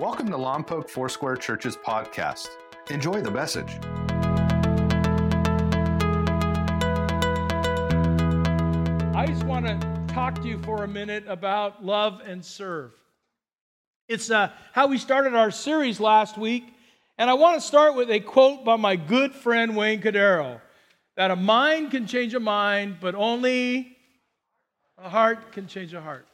Welcome to Lompoc Foursquare Church's podcast. Enjoy the message. I just want to talk to you for a minute about love and serve. It's uh, how we started our series last week, and I want to start with a quote by my good friend Wayne Cordeiro that a mind can change a mind, but only a heart can change a heart.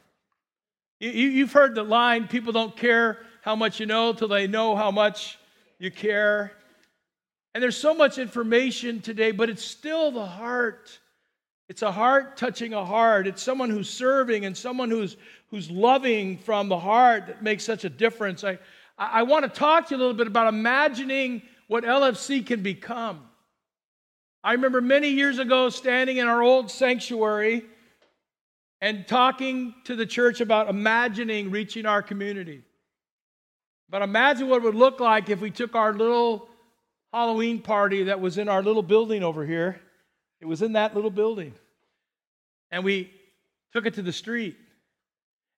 You, have heard the line people don't care how much you know till they know how much you care. And there's so much information today, but it's still the heart. It's a heart touching a heart. It's someone who's serving and someone who's, who's loving from the heart that makes such a difference. I, I want to talk to you a little bit about imagining what LFC can become. I remember many years ago standing in our old sanctuary and talking to the church about imagining reaching our community. But imagine what it would look like if we took our little Halloween party that was in our little building over here. It was in that little building. And we took it to the street.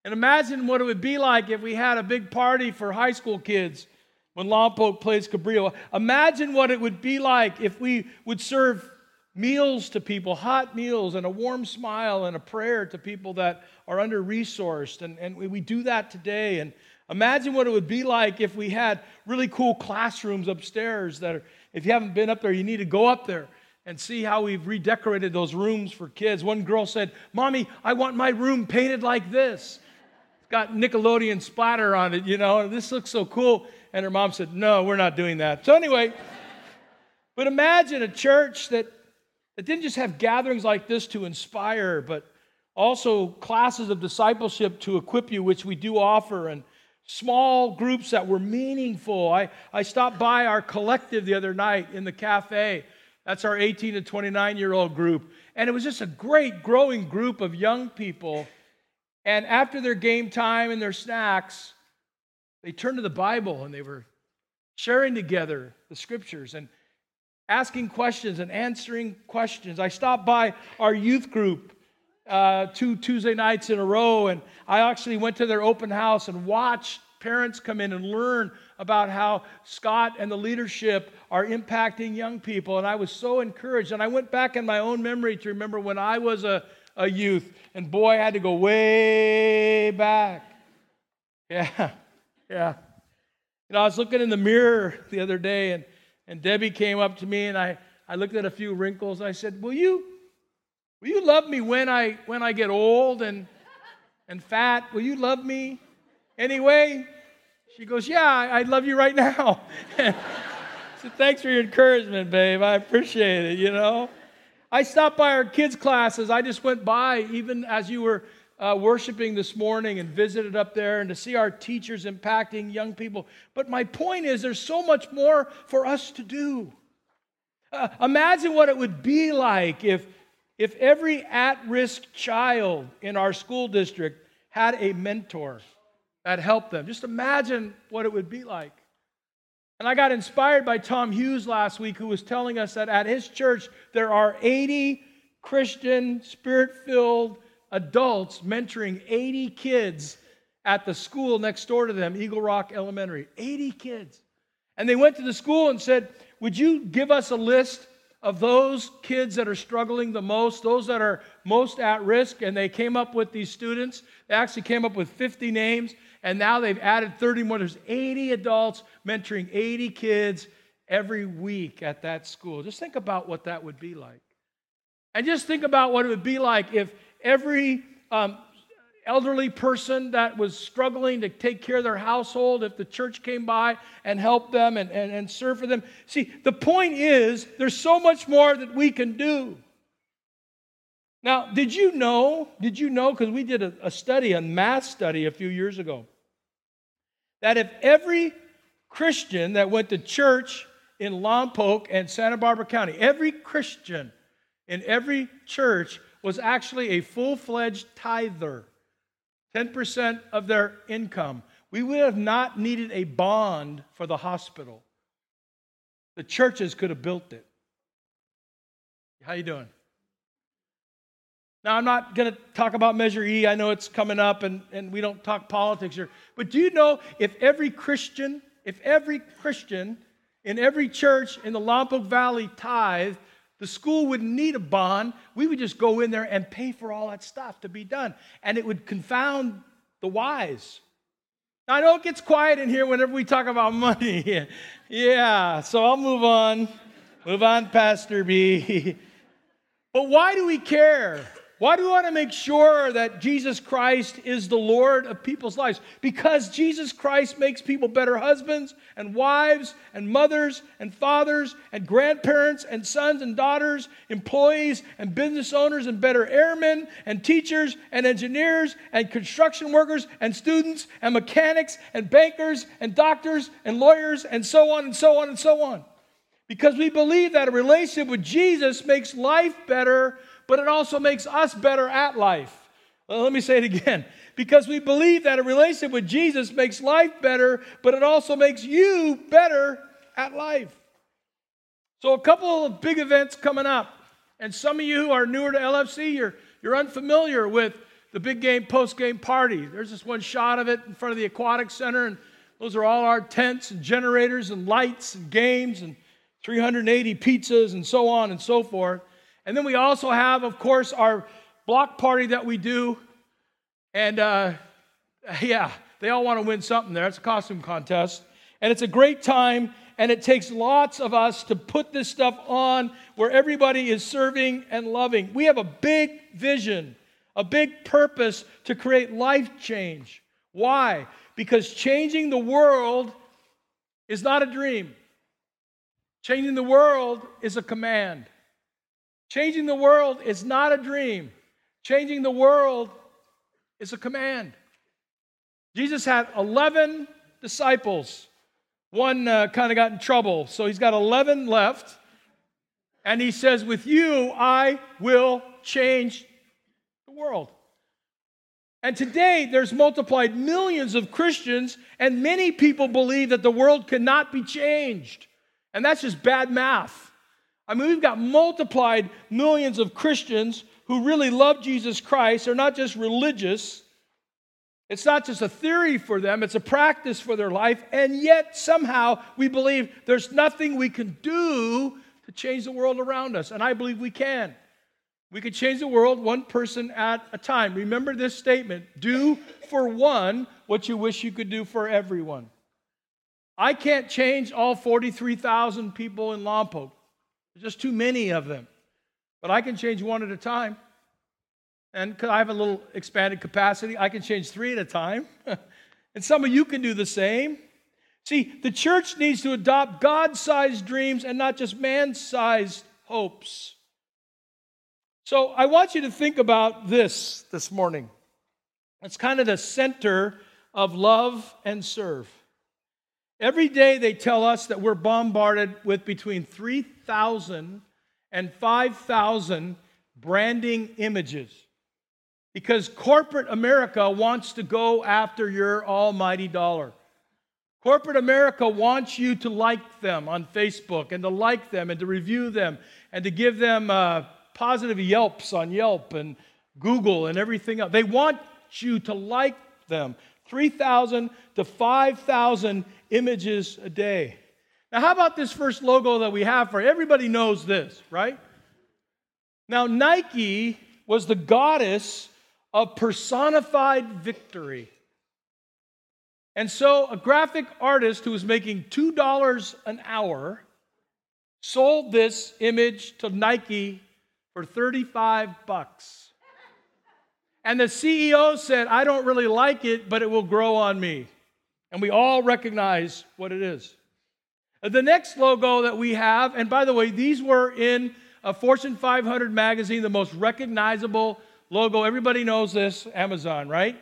And imagine what it would be like if we had a big party for high school kids when Lompoc plays Cabrillo. Imagine what it would be like if we would serve meals to people, hot meals, and a warm smile and a prayer to people that are under resourced. And, and we do that today. And imagine what it would be like if we had really cool classrooms upstairs that are, if you haven't been up there, you need to go up there and see how we've redecorated those rooms for kids. One girl said, Mommy, I want my room painted like this. It's got Nickelodeon splatter on it, you know, this looks so cool. And her mom said, No, we're not doing that. So, anyway, but imagine a church that that didn't just have gatherings like this to inspire, but also classes of discipleship to equip you, which we do offer, and small groups that were meaningful. I, I stopped by our collective the other night in the cafe. That's our 18 to 29 year old group. And it was just a great growing group of young people. And after their game time and their snacks, they turned to the Bible and they were sharing together the scriptures. And asking questions and answering questions. I stopped by our youth group uh, two Tuesday nights in a row, and I actually went to their open house and watched parents come in and learn about how Scott and the leadership are impacting young people. And I was so encouraged. And I went back in my own memory to remember when I was a, a youth, and boy, I had to go way back. Yeah, yeah. You know, I was looking in the mirror the other day, and and Debbie came up to me and I, I looked at a few wrinkles. and I said, Will you, will you love me when I, when I get old and, and fat? Will you love me anyway? She goes, Yeah, I, love you right now. Said, Thanks for your encouragement, babe. I appreciate it, you know. I stopped by our kids' classes. I just went by, even as you were uh, worshiping this morning and visited up there and to see our teachers impacting young people. But my point is, there's so much more for us to do. Uh, imagine what it would be like if, if every at risk child in our school district had a mentor that helped them. Just imagine what it would be like. And I got inspired by Tom Hughes last week, who was telling us that at his church there are 80 Christian, spirit filled, adults mentoring 80 kids at the school next door to them, Eagle Rock Elementary. 80 kids. And they went to the school and said, Would you give us a list of those kids that are struggling the most, those that are most at risk? And they came up with these students. They actually came up with 50 names, and now they've added 30 more. There's 80 adults mentoring 80 kids every week at that school. Just think about what that would be like. And just think about what it would be like if every um, elderly person that was struggling to take care of their household, if the church came by and helped them and, and, and served for them. See, the point is, there's so much more that we can do. Now, did you know? Did you know? Because we did a, a study, a math study a few years ago, that if every Christian that went to church in Lompoc and Santa Barbara County, every Christian in every church was actually a full fledged tither, 10% of their income. We would have not needed a bond for the hospital. The churches could have built it. How you doing? Now, I'm not going to talk about Measure E. I know it's coming up and, and we don't talk politics here. But do you know if every Christian, if every Christian in every church in the Lompoc Valley tithe, the school wouldn't need a bond. We would just go in there and pay for all that stuff to be done. And it would confound the wise. I know it gets quiet in here whenever we talk about money. yeah, so I'll move on. Move on, Pastor B. but why do we care? Why do we want to make sure that Jesus Christ is the Lord of people's lives? Because Jesus Christ makes people better husbands and wives and mothers and fathers and grandparents and sons and daughters, employees and business owners and better airmen and teachers and engineers and construction workers and students and mechanics and bankers and doctors and lawyers and so on and so on and so on. Because we believe that a relationship with Jesus makes life better but it also makes us better at life. Well, let me say it again. Because we believe that a relationship with Jesus makes life better, but it also makes you better at life. So, a couple of big events coming up. And some of you who are newer to LFC, you're, you're unfamiliar with the big game post game party. There's this one shot of it in front of the Aquatic Center, and those are all our tents and generators and lights and games and 380 pizzas and so on and so forth. And then we also have, of course, our block party that we do. And uh, yeah, they all want to win something there. It's a costume contest. And it's a great time. And it takes lots of us to put this stuff on where everybody is serving and loving. We have a big vision, a big purpose to create life change. Why? Because changing the world is not a dream, changing the world is a command. Changing the world is not a dream, changing the world is a command. Jesus had 11 disciples. One uh, kind of got in trouble, so he's got 11 left. And he says, With you, I will change the world. And today, there's multiplied millions of Christians, and many people believe that the world cannot be changed. And that's just bad math. I mean, we've got multiplied millions of Christians who really love Jesus Christ. They're not just religious, it's not just a theory for them, it's a practice for their life. And yet, somehow, we believe there's nothing we can do to change the world around us. And I believe we can. We can change the world one person at a time. Remember this statement do for one what you wish you could do for everyone. I can't change all 43,000 people in Lompoc. There's just too many of them. But I can change one at a time. And I have a little expanded capacity, I can change three at a time. and some of you can do the same. See, the church needs to adopt God sized dreams and not just man sized hopes. So I want you to think about this this morning. It's kind of the center of love and serve. Every day they tell us that we're bombarded with between 3,000 and 5,000 branding images because corporate America wants to go after your almighty dollar. Corporate America wants you to like them on Facebook and to like them and to review them and to give them uh, positive Yelps on Yelp and Google and everything else. They want you to like them. 3,000 to 5,000 images a day. Now, how about this first logo that we have for everybody knows this, right? Now, Nike was the goddess of personified victory. And so, a graphic artist who was making $2 an hour sold this image to Nike for 35 bucks. And the CEO said, I don't really like it, but it will grow on me. And we all recognize what it is. The next logo that we have, and by the way, these were in a Fortune 500 magazine, the most recognizable logo. Everybody knows this Amazon, right?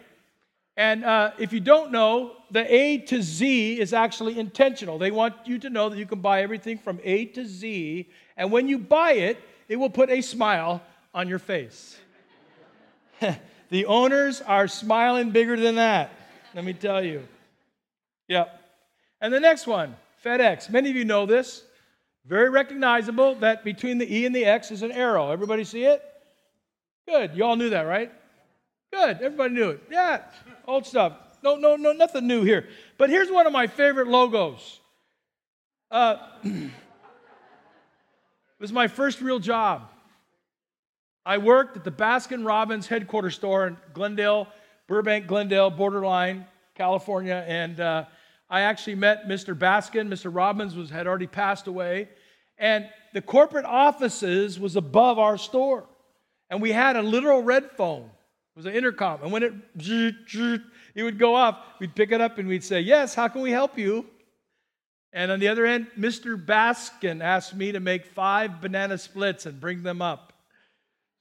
And uh, if you don't know, the A to Z is actually intentional. They want you to know that you can buy everything from A to Z, and when you buy it, it will put a smile on your face. the owners are smiling bigger than that, let me tell you. Yep. And the next one, FedEx. Many of you know this. Very recognizable that between the E and the X is an arrow. Everybody see it? Good. You all knew that, right? Good. Everybody knew it. Yeah. Old stuff. No, no, no, nothing new here. But here's one of my favorite logos. Uh, it was my first real job. I worked at the Baskin Robbins headquarters store in Glendale, Burbank, Glendale, borderline, California. And uh, I actually met Mr. Baskin. Mr. Robbins was, had already passed away. And the corporate offices was above our store. And we had a literal red phone. It was an intercom. And when it, it would go off, we'd pick it up and we'd say, Yes, how can we help you? And on the other end, Mr. Baskin asked me to make five banana splits and bring them up.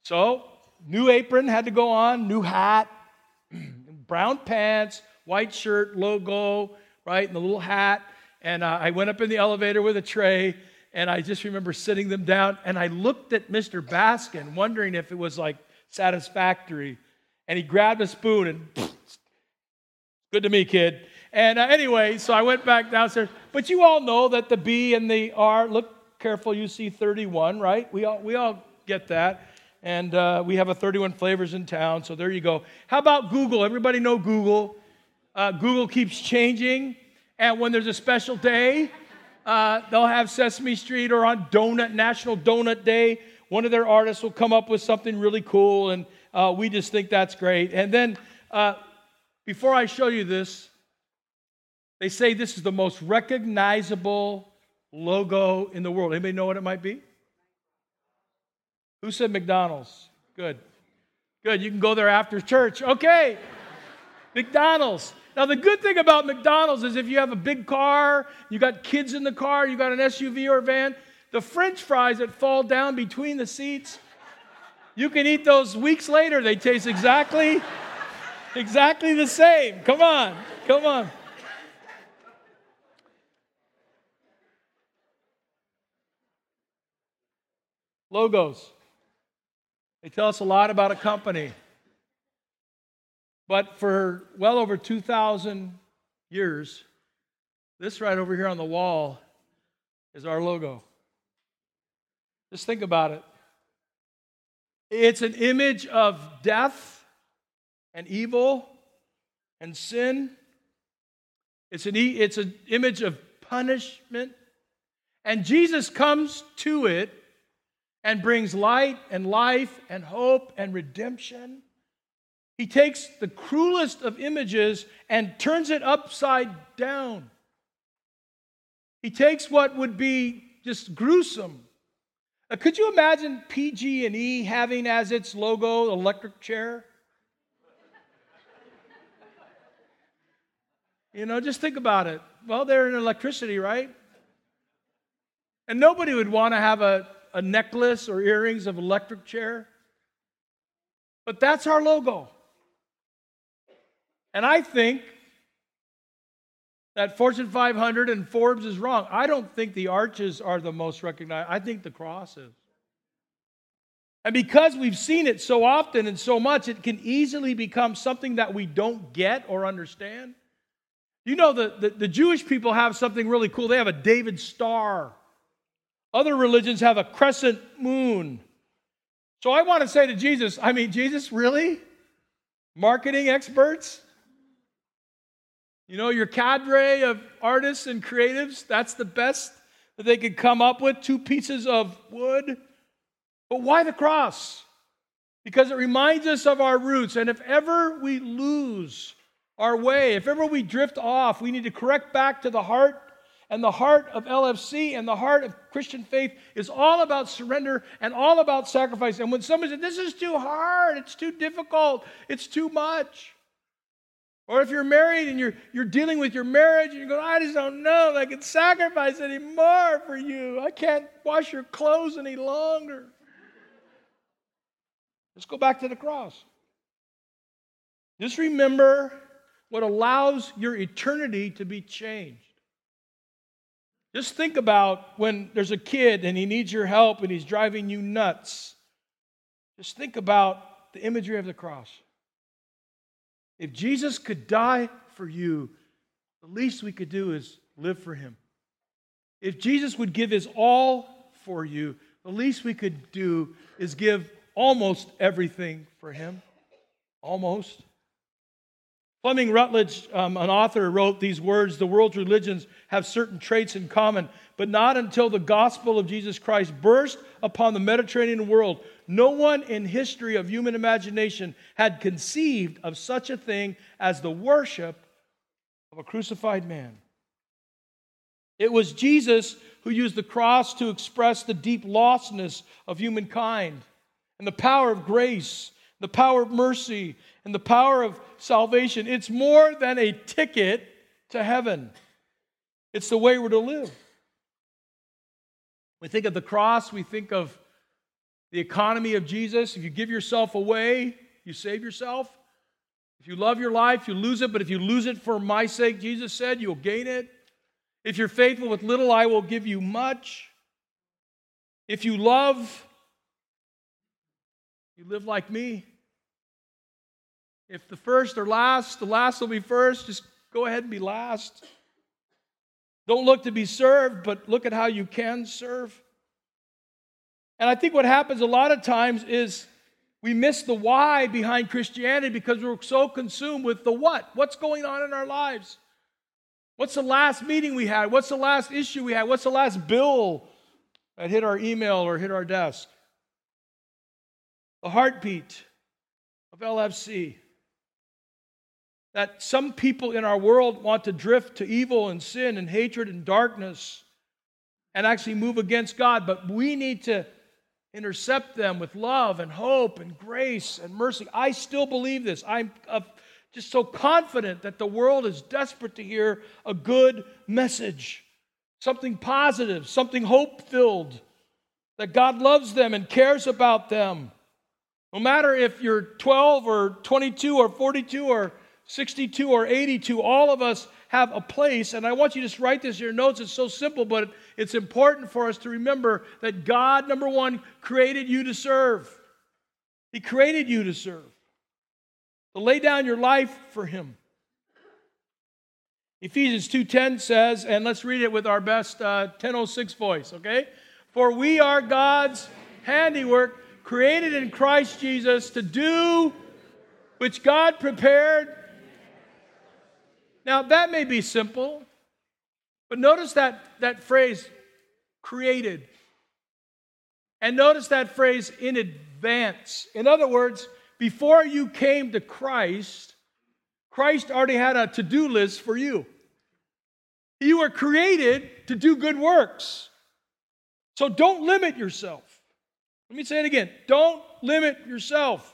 So, new apron had to go on, new hat, brown pants, white shirt, logo, right, and the little hat. And uh, I went up in the elevator with a tray, and I just remember sitting them down, and I looked at Mr. Baskin, wondering if it was like satisfactory. And he grabbed a spoon and, good to me, kid. And uh, anyway, so I went back downstairs. But you all know that the B and the R, look careful, you see 31, right? We all, we all get that and uh, we have a 31 flavors in town. So there you go. How about Google? Everybody know Google. Uh, Google keeps changing, and when there's a special day, uh, they'll have Sesame Street or on Donut National Donut Day. One of their artists will come up with something really cool, and uh, we just think that's great. And then, uh, before I show you this, they say this is the most recognizable logo in the world. Anybody know what it might be? Who said McDonald's? Good. Good. You can go there after church. Okay. McDonald's. Now, the good thing about McDonald's is if you have a big car, you got kids in the car, you got an SUV or a van, the french fries that fall down between the seats, you can eat those weeks later. They taste exactly, exactly the same. Come on. Come on. Logos. They tell us a lot about a company. But for well over 2,000 years, this right over here on the wall is our logo. Just think about it. It's an image of death and evil and sin. It's an, it's an image of punishment. And Jesus comes to it and brings light and life and hope and redemption. He takes the cruelest of images and turns it upside down. He takes what would be just gruesome. Uh, could you imagine PG&E having as its logo electric chair? you know, just think about it. Well, they're in electricity, right? And nobody would want to have a a necklace or earrings of electric chair. But that's our logo. And I think that Fortune 500 and Forbes is wrong. I don't think the arches are the most recognized. I think the cross is. And because we've seen it so often and so much, it can easily become something that we don't get or understand. You know, the, the, the Jewish people have something really cool. They have a David star other religions have a crescent moon. So I want to say to Jesus, I mean, Jesus, really? Marketing experts? You know, your cadre of artists and creatives, that's the best that they could come up with two pieces of wood. But why the cross? Because it reminds us of our roots. And if ever we lose our way, if ever we drift off, we need to correct back to the heart and the heart of LFC and the heart of Christian faith is all about surrender and all about sacrifice. And when somebody says, This is too hard, it's too difficult, it's too much. Or if you're married and you're, you're dealing with your marriage and you're going, I just don't know if I can sacrifice anymore for you. I can't wash your clothes any longer. Let's go back to the cross. Just remember what allows your eternity to be changed. Just think about when there's a kid and he needs your help and he's driving you nuts. Just think about the imagery of the cross. If Jesus could die for you, the least we could do is live for him. If Jesus would give his all for you, the least we could do is give almost everything for him. Almost. Fleming Rutledge, um, an author, wrote these words The world's religions have certain traits in common, but not until the gospel of Jesus Christ burst upon the Mediterranean world. No one in history of human imagination had conceived of such a thing as the worship of a crucified man. It was Jesus who used the cross to express the deep lostness of humankind and the power of grace, the power of mercy, and the power of salvation. It's more than a ticket to heaven, it's the way we're to live. We think of the cross, we think of the economy of Jesus. If you give yourself away, you save yourself. If you love your life, you lose it, but if you lose it for my sake, Jesus said, you'll gain it. If you're faithful with little, I will give you much. If you love, you live like me. If the first or last, the last will be first, just go ahead and be last. Don't look to be served, but look at how you can serve. And I think what happens a lot of times is we miss the why behind Christianity because we're so consumed with the what. What's going on in our lives? What's the last meeting we had? What's the last issue we had? What's the last bill that hit our email or hit our desk? The heartbeat of LFC. That some people in our world want to drift to evil and sin and hatred and darkness and actually move against God, but we need to intercept them with love and hope and grace and mercy. I still believe this. I'm uh, just so confident that the world is desperate to hear a good message, something positive, something hope filled, that God loves them and cares about them. No matter if you're 12 or 22 or 42 or 62 or 82, all of us have a place. And I want you to just write this in your notes. It's so simple, but it's important for us to remember that God, number one, created you to serve. He created you to serve, to lay down your life for Him. Ephesians 2:10 says, and let's read it with our best uh, 1006 voice, okay? For we are God's handiwork, created in Christ Jesus to do which God prepared now, that may be simple, but notice that, that phrase, created. And notice that phrase, in advance. In other words, before you came to Christ, Christ already had a to do list for you. You were created to do good works. So don't limit yourself. Let me say it again. Don't limit yourself.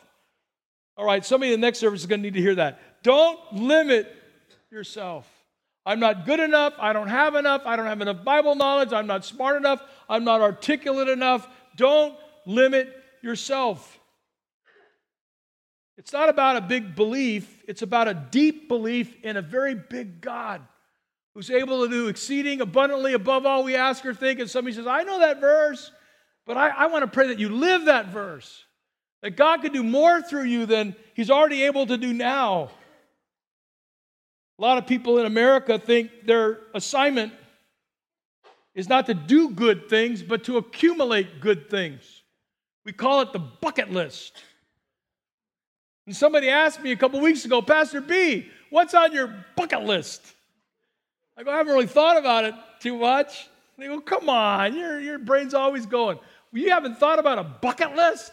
All right, somebody in the next service is going to need to hear that. Don't limit yourself. I'm not good enough. I don't have enough. I don't have enough Bible knowledge. I'm not smart enough. I'm not articulate enough. Don't limit yourself. It's not about a big belief, it's about a deep belief in a very big God who's able to do exceeding abundantly above all we ask or think. And somebody says, I know that verse, but I, I want to pray that you live that verse. That God could do more through you than He's already able to do now. A lot of people in America think their assignment is not to do good things, but to accumulate good things. We call it the bucket list. And somebody asked me a couple weeks ago, Pastor B, what's on your bucket list? I go, I haven't really thought about it too much. They go, come on, your, your brain's always going. You haven't thought about a bucket list?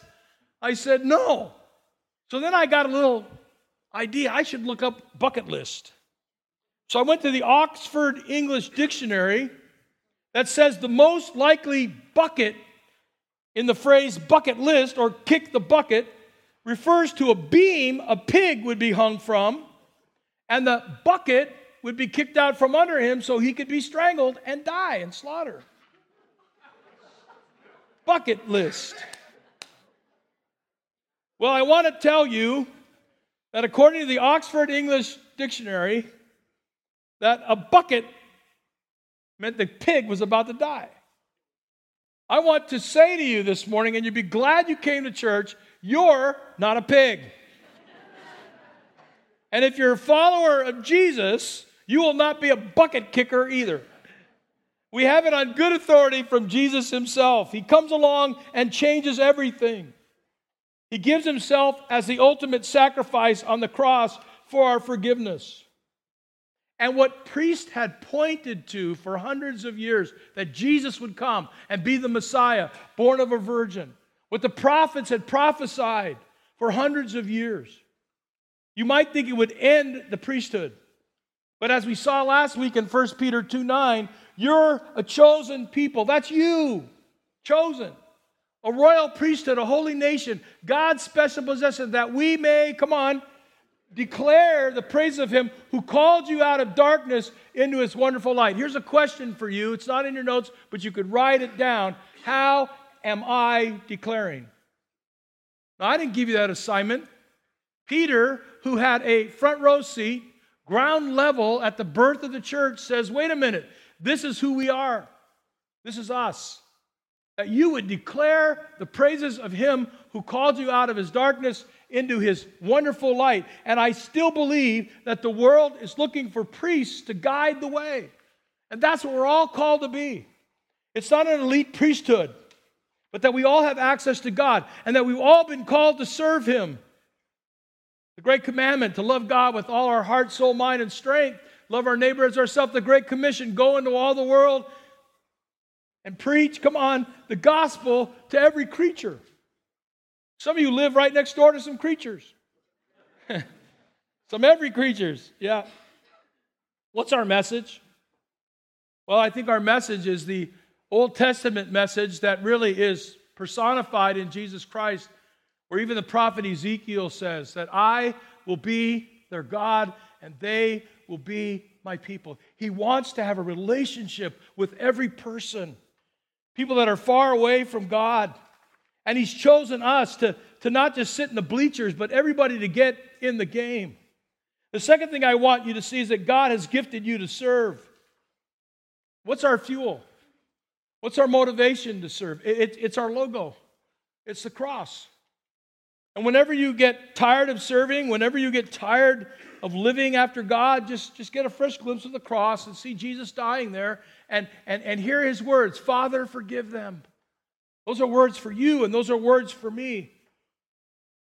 I said, no. So then I got a little idea. I should look up bucket list. So I went to the Oxford English Dictionary that says the most likely bucket in the phrase bucket list or kick the bucket refers to a beam a pig would be hung from, and the bucket would be kicked out from under him so he could be strangled and die and slaughter. bucket list. Well, I want to tell you that according to the Oxford English Dictionary, that a bucket meant the pig was about to die. I want to say to you this morning, and you'd be glad you came to church, you're not a pig. and if you're a follower of Jesus, you will not be a bucket kicker either. We have it on good authority from Jesus himself. He comes along and changes everything. He gives himself as the ultimate sacrifice on the cross for our forgiveness. And what priests had pointed to for hundreds of years, that Jesus would come and be the Messiah, born of a virgin, what the prophets had prophesied for hundreds of years. You might think it would end the priesthood. But as we saw last week in 1 Peter 2 9, you're a chosen people. That's you, chosen. A royal priesthood, a holy nation, God's special possession, that we may, come on, declare the praise of him who called you out of darkness into his wonderful light. Here's a question for you. It's not in your notes, but you could write it down. How am I declaring? Now, I didn't give you that assignment. Peter, who had a front row seat, ground level at the birth of the church, says, wait a minute, this is who we are. This is us. That you would declare the praises of him who called you out of his darkness into his wonderful light. And I still believe that the world is looking for priests to guide the way. And that's what we're all called to be. It's not an elite priesthood, but that we all have access to God and that we've all been called to serve him. The great commandment to love God with all our heart, soul, mind, and strength. Love our neighbor as ourselves. The great commission go into all the world and preach, come on, the gospel to every creature. Some of you live right next door to some creatures. some every creatures, yeah. What's our message? Well, I think our message is the Old Testament message that really is personified in Jesus Christ, where even the prophet Ezekiel says that I will be their God and they will be my people. He wants to have a relationship with every person, people that are far away from God. And He's chosen us to, to not just sit in the bleachers, but everybody to get in the game. The second thing I want you to see is that God has gifted you to serve. What's our fuel? What's our motivation to serve? It, it, it's our logo, it's the cross. And whenever you get tired of serving, whenever you get tired of living after God, just, just get a fresh glimpse of the cross and see Jesus dying there and, and, and hear his words Father, forgive them. Those are words for you, and those are words for me.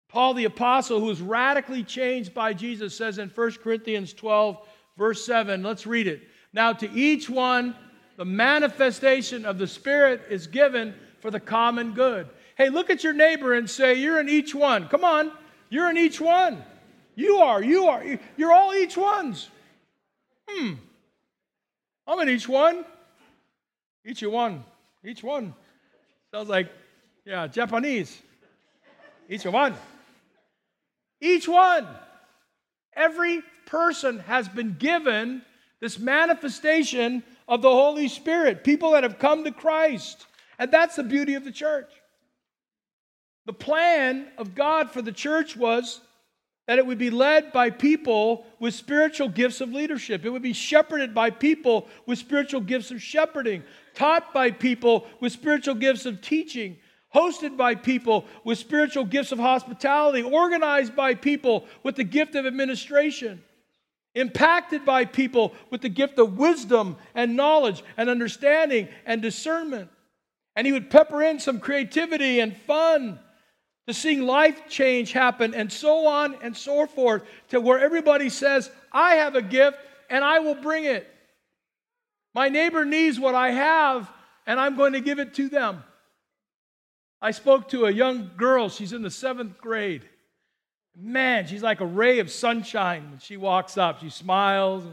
Paul the Apostle, who was radically changed by Jesus, says in 1 Corinthians 12, verse 7, let's read it. Now, to each one, the manifestation of the Spirit is given for the common good. Hey, look at your neighbor and say, You're in each one. Come on, you're in each one. You are, you are, you're all each ones. Hmm. I'm in each one. Each one. Each one. Sounds like, yeah, Japanese. Each one. Each one. Every person has been given this manifestation of the Holy Spirit, people that have come to Christ. And that's the beauty of the church. The plan of God for the church was that it would be led by people with spiritual gifts of leadership. It would be shepherded by people with spiritual gifts of shepherding taught by people with spiritual gifts of teaching, hosted by people with spiritual gifts of hospitality, organized by people with the gift of administration, impacted by people with the gift of wisdom and knowledge and understanding and discernment. And he would pepper in some creativity and fun to seeing life change happen and so on and so forth to where everybody says, I have a gift and I will bring it. My neighbor needs what I have, and I'm going to give it to them. I spoke to a young girl, she's in the seventh grade. Man, she's like a ray of sunshine when she walks up. She smiles.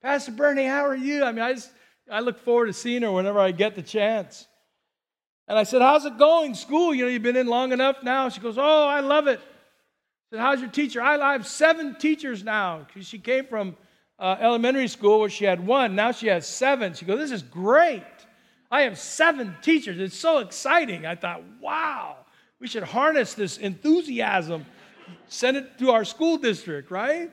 Pastor Bernie, how are you? I mean, I, just, I look forward to seeing her whenever I get the chance. And I said, How's it going? School, you know, you've been in long enough now. She goes, Oh, I love it. I said, How's your teacher? I I have seven teachers now. She came from uh, elementary school where she had one. Now she has seven. She goes, This is great. I have seven teachers. It's so exciting. I thought, wow, we should harness this enthusiasm, send it to our school district, right?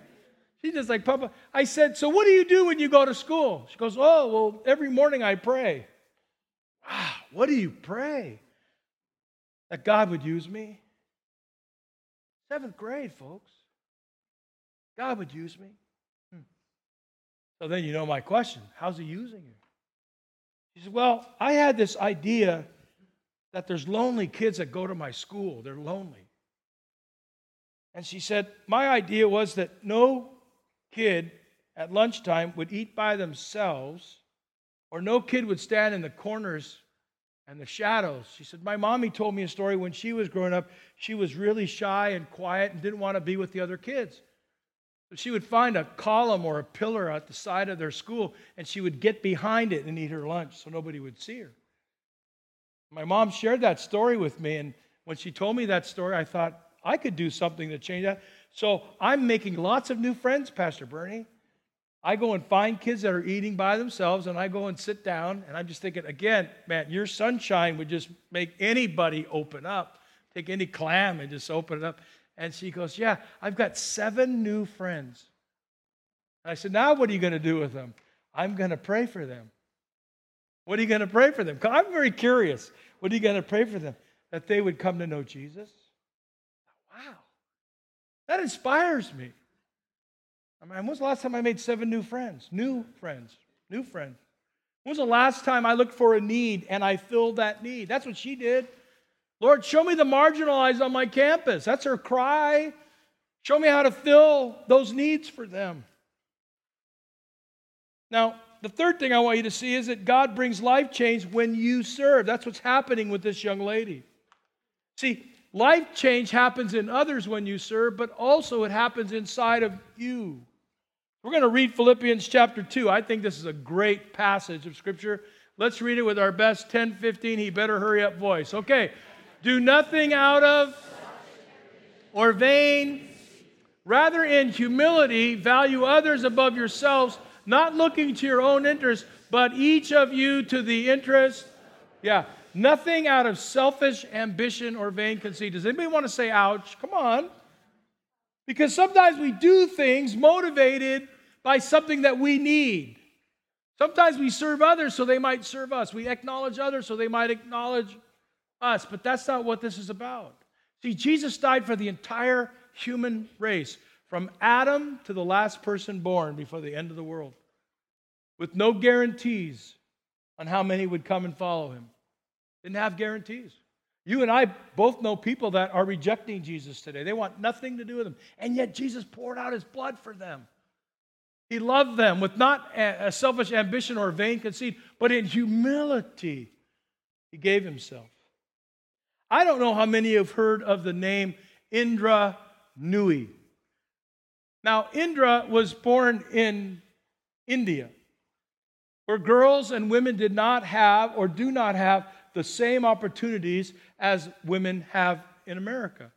She's just like, Papa. I said, So what do you do when you go to school? She goes, Oh, well, every morning I pray. Wow, what do you pray? That God would use me? Seventh grade, folks. God would use me. So then you know my question how's he using you? He said, Well, I had this idea that there's lonely kids that go to my school. They're lonely. And she said, My idea was that no kid at lunchtime would eat by themselves, or no kid would stand in the corners and the shadows. She said, My mommy told me a story when she was growing up. She was really shy and quiet and didn't want to be with the other kids. She would find a column or a pillar at the side of their school and she would get behind it and eat her lunch so nobody would see her. My mom shared that story with me, and when she told me that story, I thought I could do something to change that. So I'm making lots of new friends, Pastor Bernie. I go and find kids that are eating by themselves, and I go and sit down, and I'm just thinking, again, man, your sunshine would just make anybody open up. Take any clam and just open it up. And she goes, Yeah, I've got seven new friends. And I said, Now what are you going to do with them? I'm going to pray for them. What are you going to pray for them? I'm very curious. What are you going to pray for them? That they would come to know Jesus? Wow. That inspires me. I mean, when was the last time I made seven new friends? New friends. New friends. When was the last time I looked for a need and I filled that need? That's what she did. Lord, show me the marginalized on my campus. That's her cry. Show me how to fill those needs for them. Now, the third thing I want you to see is that God brings life change when you serve. That's what's happening with this young lady. See, life change happens in others when you serve, but also it happens inside of you. We're going to read Philippians chapter 2. I think this is a great passage of Scripture. Let's read it with our best 10 15, he better hurry up voice. Okay. Do nothing out of or vain. Rather, in humility, value others above yourselves, not looking to your own interest, but each of you to the interest. Yeah. Nothing out of selfish ambition or vain conceit. Does anybody want to say ouch? Come on. Because sometimes we do things motivated by something that we need. Sometimes we serve others so they might serve us. We acknowledge others so they might acknowledge us. But that's not what this is about. See, Jesus died for the entire human race, from Adam to the last person born before the end of the world, with no guarantees on how many would come and follow him. Didn't have guarantees. You and I both know people that are rejecting Jesus today. They want nothing to do with him. And yet Jesus poured out his blood for them. He loved them with not a selfish ambition or vain conceit, but in humility, he gave himself. I don't know how many have heard of the name Indra Nooyi. Now, Indra was born in India, where girls and women did not have or do not have the same opportunities as women have in America.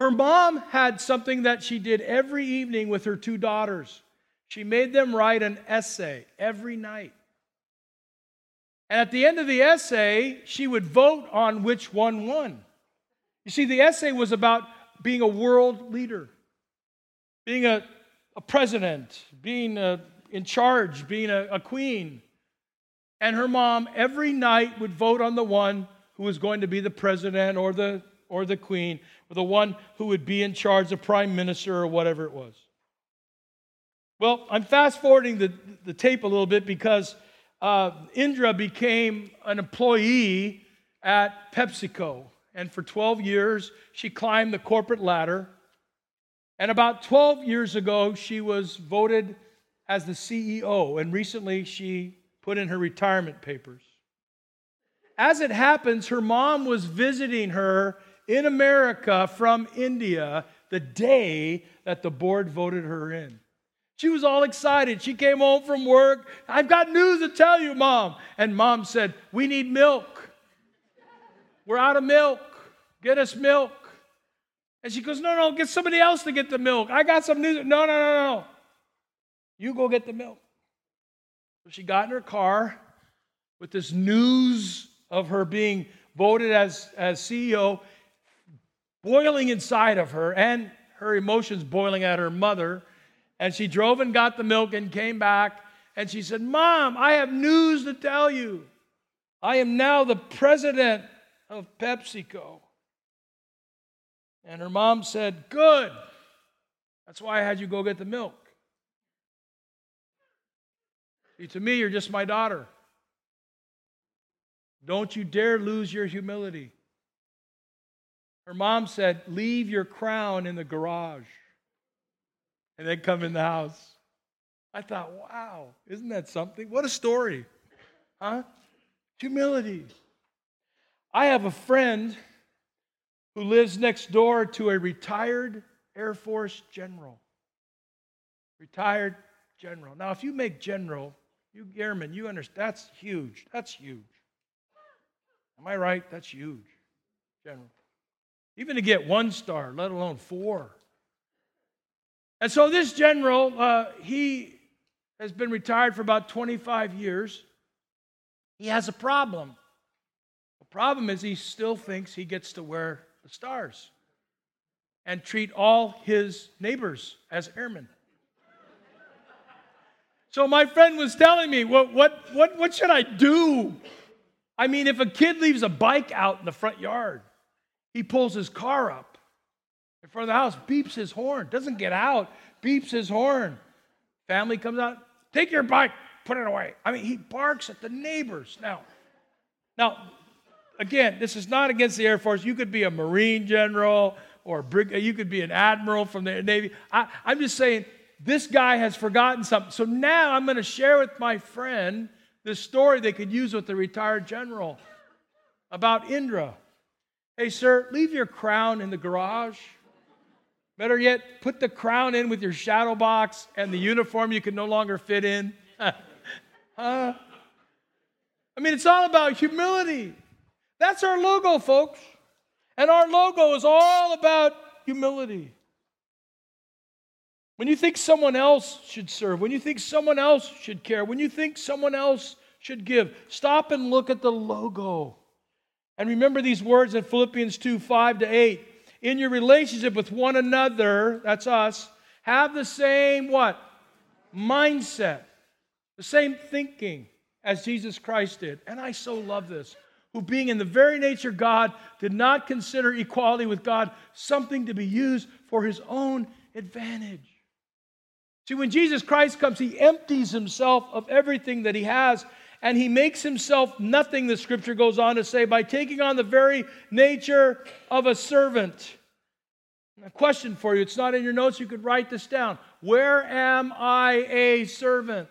Her mom had something that she did every evening with her two daughters. She made them write an essay every night. And at the end of the essay, she would vote on which one won. You see, the essay was about being a world leader, being a, a president, being a, in charge, being a, a queen. And her mom every night would vote on the one who was going to be the president or the, or the queen, or the one who would be in charge, the prime minister, or whatever it was. Well, I'm fast forwarding the, the tape a little bit because uh, Indra became an employee at PepsiCo. And for 12 years, she climbed the corporate ladder. And about 12 years ago, she was voted as the CEO. And recently, she put in her retirement papers. As it happens, her mom was visiting her in America from India the day that the board voted her in. She was all excited. She came home from work. I've got news to tell you, Mom. And Mom said, We need milk. We're out of milk. Get us milk. And she goes, No, no, get somebody else to get the milk. I got some news. No, no, no, no. You go get the milk. So she got in her car with this news of her being voted as, as CEO boiling inside of her and her emotions boiling at her mother and she drove and got the milk and came back. And she said, Mom, I have news to tell you. I am now the president of PepsiCo. And her mom said, Good. That's why I had you go get the milk. See, to me, you're just my daughter. Don't you dare lose your humility. Her mom said, Leave your crown in the garage and then come in the house. I thought, wow, isn't that something? What a story. Huh? Humility. I have a friend who lives next door to a retired Air Force general. Retired general. Now, if you make general, you airmen, you understand, that's huge. That's huge. Am I right? That's huge. General. Even to get one star, let alone four. And so this general, uh, he has been retired for about 25 years. He has a problem. The problem is he still thinks he gets to wear the stars and treat all his neighbors as airmen. So my friend was telling me, what, what, what, what should I do? I mean, if a kid leaves a bike out in the front yard, he pulls his car up in front of the house, beeps his horn, doesn't get out, beeps his horn. Family comes out, take your bike, put it away. I mean, he barks at the neighbors. Now, now, again, this is not against the Air Force. You could be a Marine general or you could be an admiral from the Navy. I, I'm just saying this guy has forgotten something. So now I'm going to share with my friend this story they could use with the retired general about Indra. Hey, sir, leave your crown in the garage. Better yet, put the crown in with your shadow box and the uniform you can no longer fit in. huh? I mean, it's all about humility. That's our logo, folks. And our logo is all about humility. When you think someone else should serve, when you think someone else should care, when you think someone else should give, stop and look at the logo. And remember these words in Philippians 2 5 to 8. In your relationship with one another, that's us, have the same what? Mindset, the same thinking as Jesus Christ did. And I so love this. Who, being in the very nature God, did not consider equality with God something to be used for his own advantage. See, when Jesus Christ comes, he empties himself of everything that he has and he makes himself nothing, the scripture goes on to say, by taking on the very nature of a servant. A question for you, it's not in your notes, you could write this down. Where am I a servant?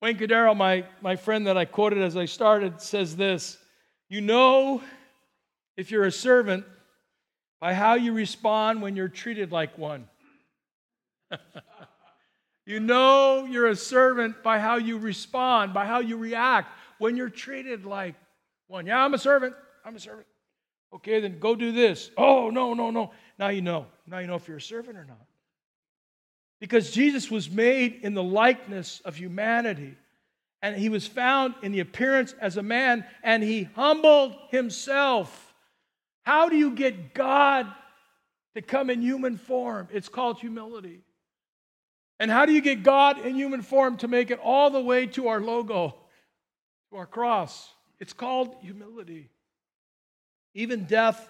Wayne Cordeiro, my, my friend that I quoted as I started, says this You know if you're a servant by how you respond when you're treated like one. you know you're a servant by how you respond, by how you react when you're treated like one. Yeah, I'm a servant. I'm a servant. Okay, then go do this. Oh, no, no, no. Now you know. Now you know if you're a servant or not. Because Jesus was made in the likeness of humanity, and he was found in the appearance as a man, and he humbled himself. How do you get God to come in human form? It's called humility. And how do you get God in human form to make it all the way to our logo, to our cross? It's called humility. Even death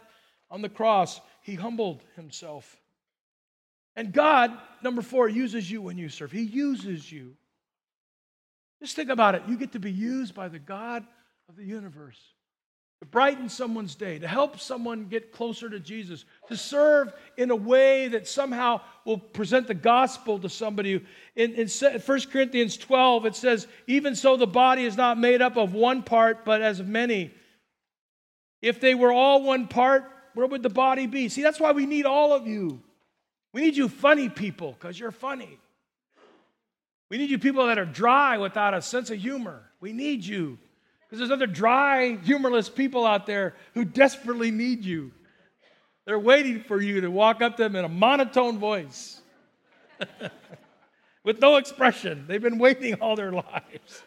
on the cross, he humbled himself. And God, number four, uses you when you serve. He uses you. Just think about it. You get to be used by the God of the universe to brighten someone's day, to help someone get closer to Jesus, to serve in a way that somehow will present the gospel to somebody. In, in 1 Corinthians 12, it says, Even so, the body is not made up of one part, but as of many. If they were all one part, where would the body be? See, that's why we need all of you. We need you funny people, because you're funny. We need you people that are dry without a sense of humor. We need you. Because there's other dry, humorless people out there who desperately need you. They're waiting for you to walk up to them in a monotone voice with no expression. They've been waiting all their lives.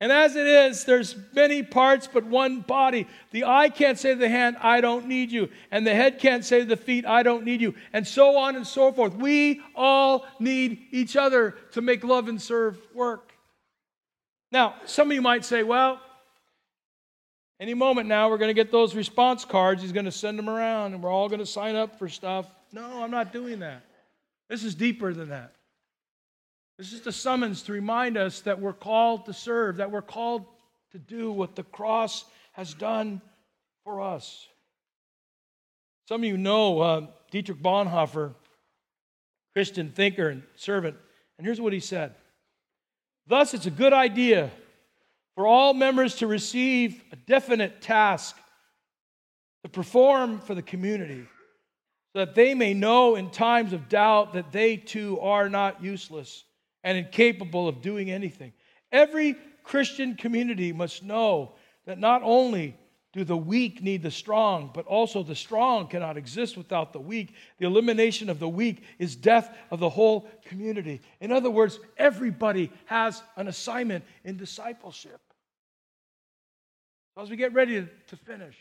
And as it is, there's many parts but one body. The eye can't say to the hand, I don't need you. And the head can't say to the feet, I don't need you. And so on and so forth. We all need each other to make love and serve work. Now, some of you might say, well, any moment now we're going to get those response cards. He's going to send them around and we're all going to sign up for stuff. No, I'm not doing that. This is deeper than that. This is the summons to remind us that we're called to serve, that we're called to do what the cross has done for us. Some of you know uh, Dietrich Bonhoeffer, Christian thinker and servant, and here's what he said Thus, it's a good idea for all members to receive a definite task to perform for the community so that they may know in times of doubt that they too are not useless and incapable of doing anything. Every Christian community must know that not only do the weak need the strong, but also the strong cannot exist without the weak. The elimination of the weak is death of the whole community. In other words, everybody has an assignment in discipleship. As we get ready to finish,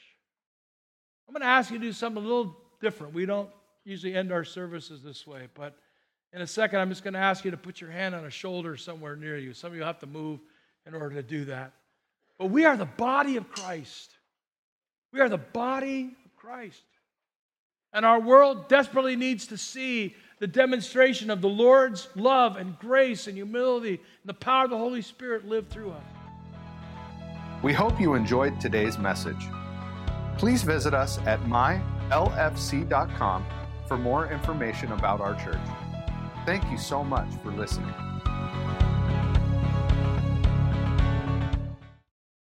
I'm going to ask you to do something a little different. We don't usually end our services this way, but in a second, I'm just going to ask you to put your hand on a shoulder somewhere near you. Some of you have to move in order to do that. But we are the body of Christ. We are the body of Christ. And our world desperately needs to see the demonstration of the Lord's love and grace and humility and the power of the Holy Spirit live through us. We hope you enjoyed today's message. Please visit us at mylfc.com for more information about our church. Thank you so much for listening.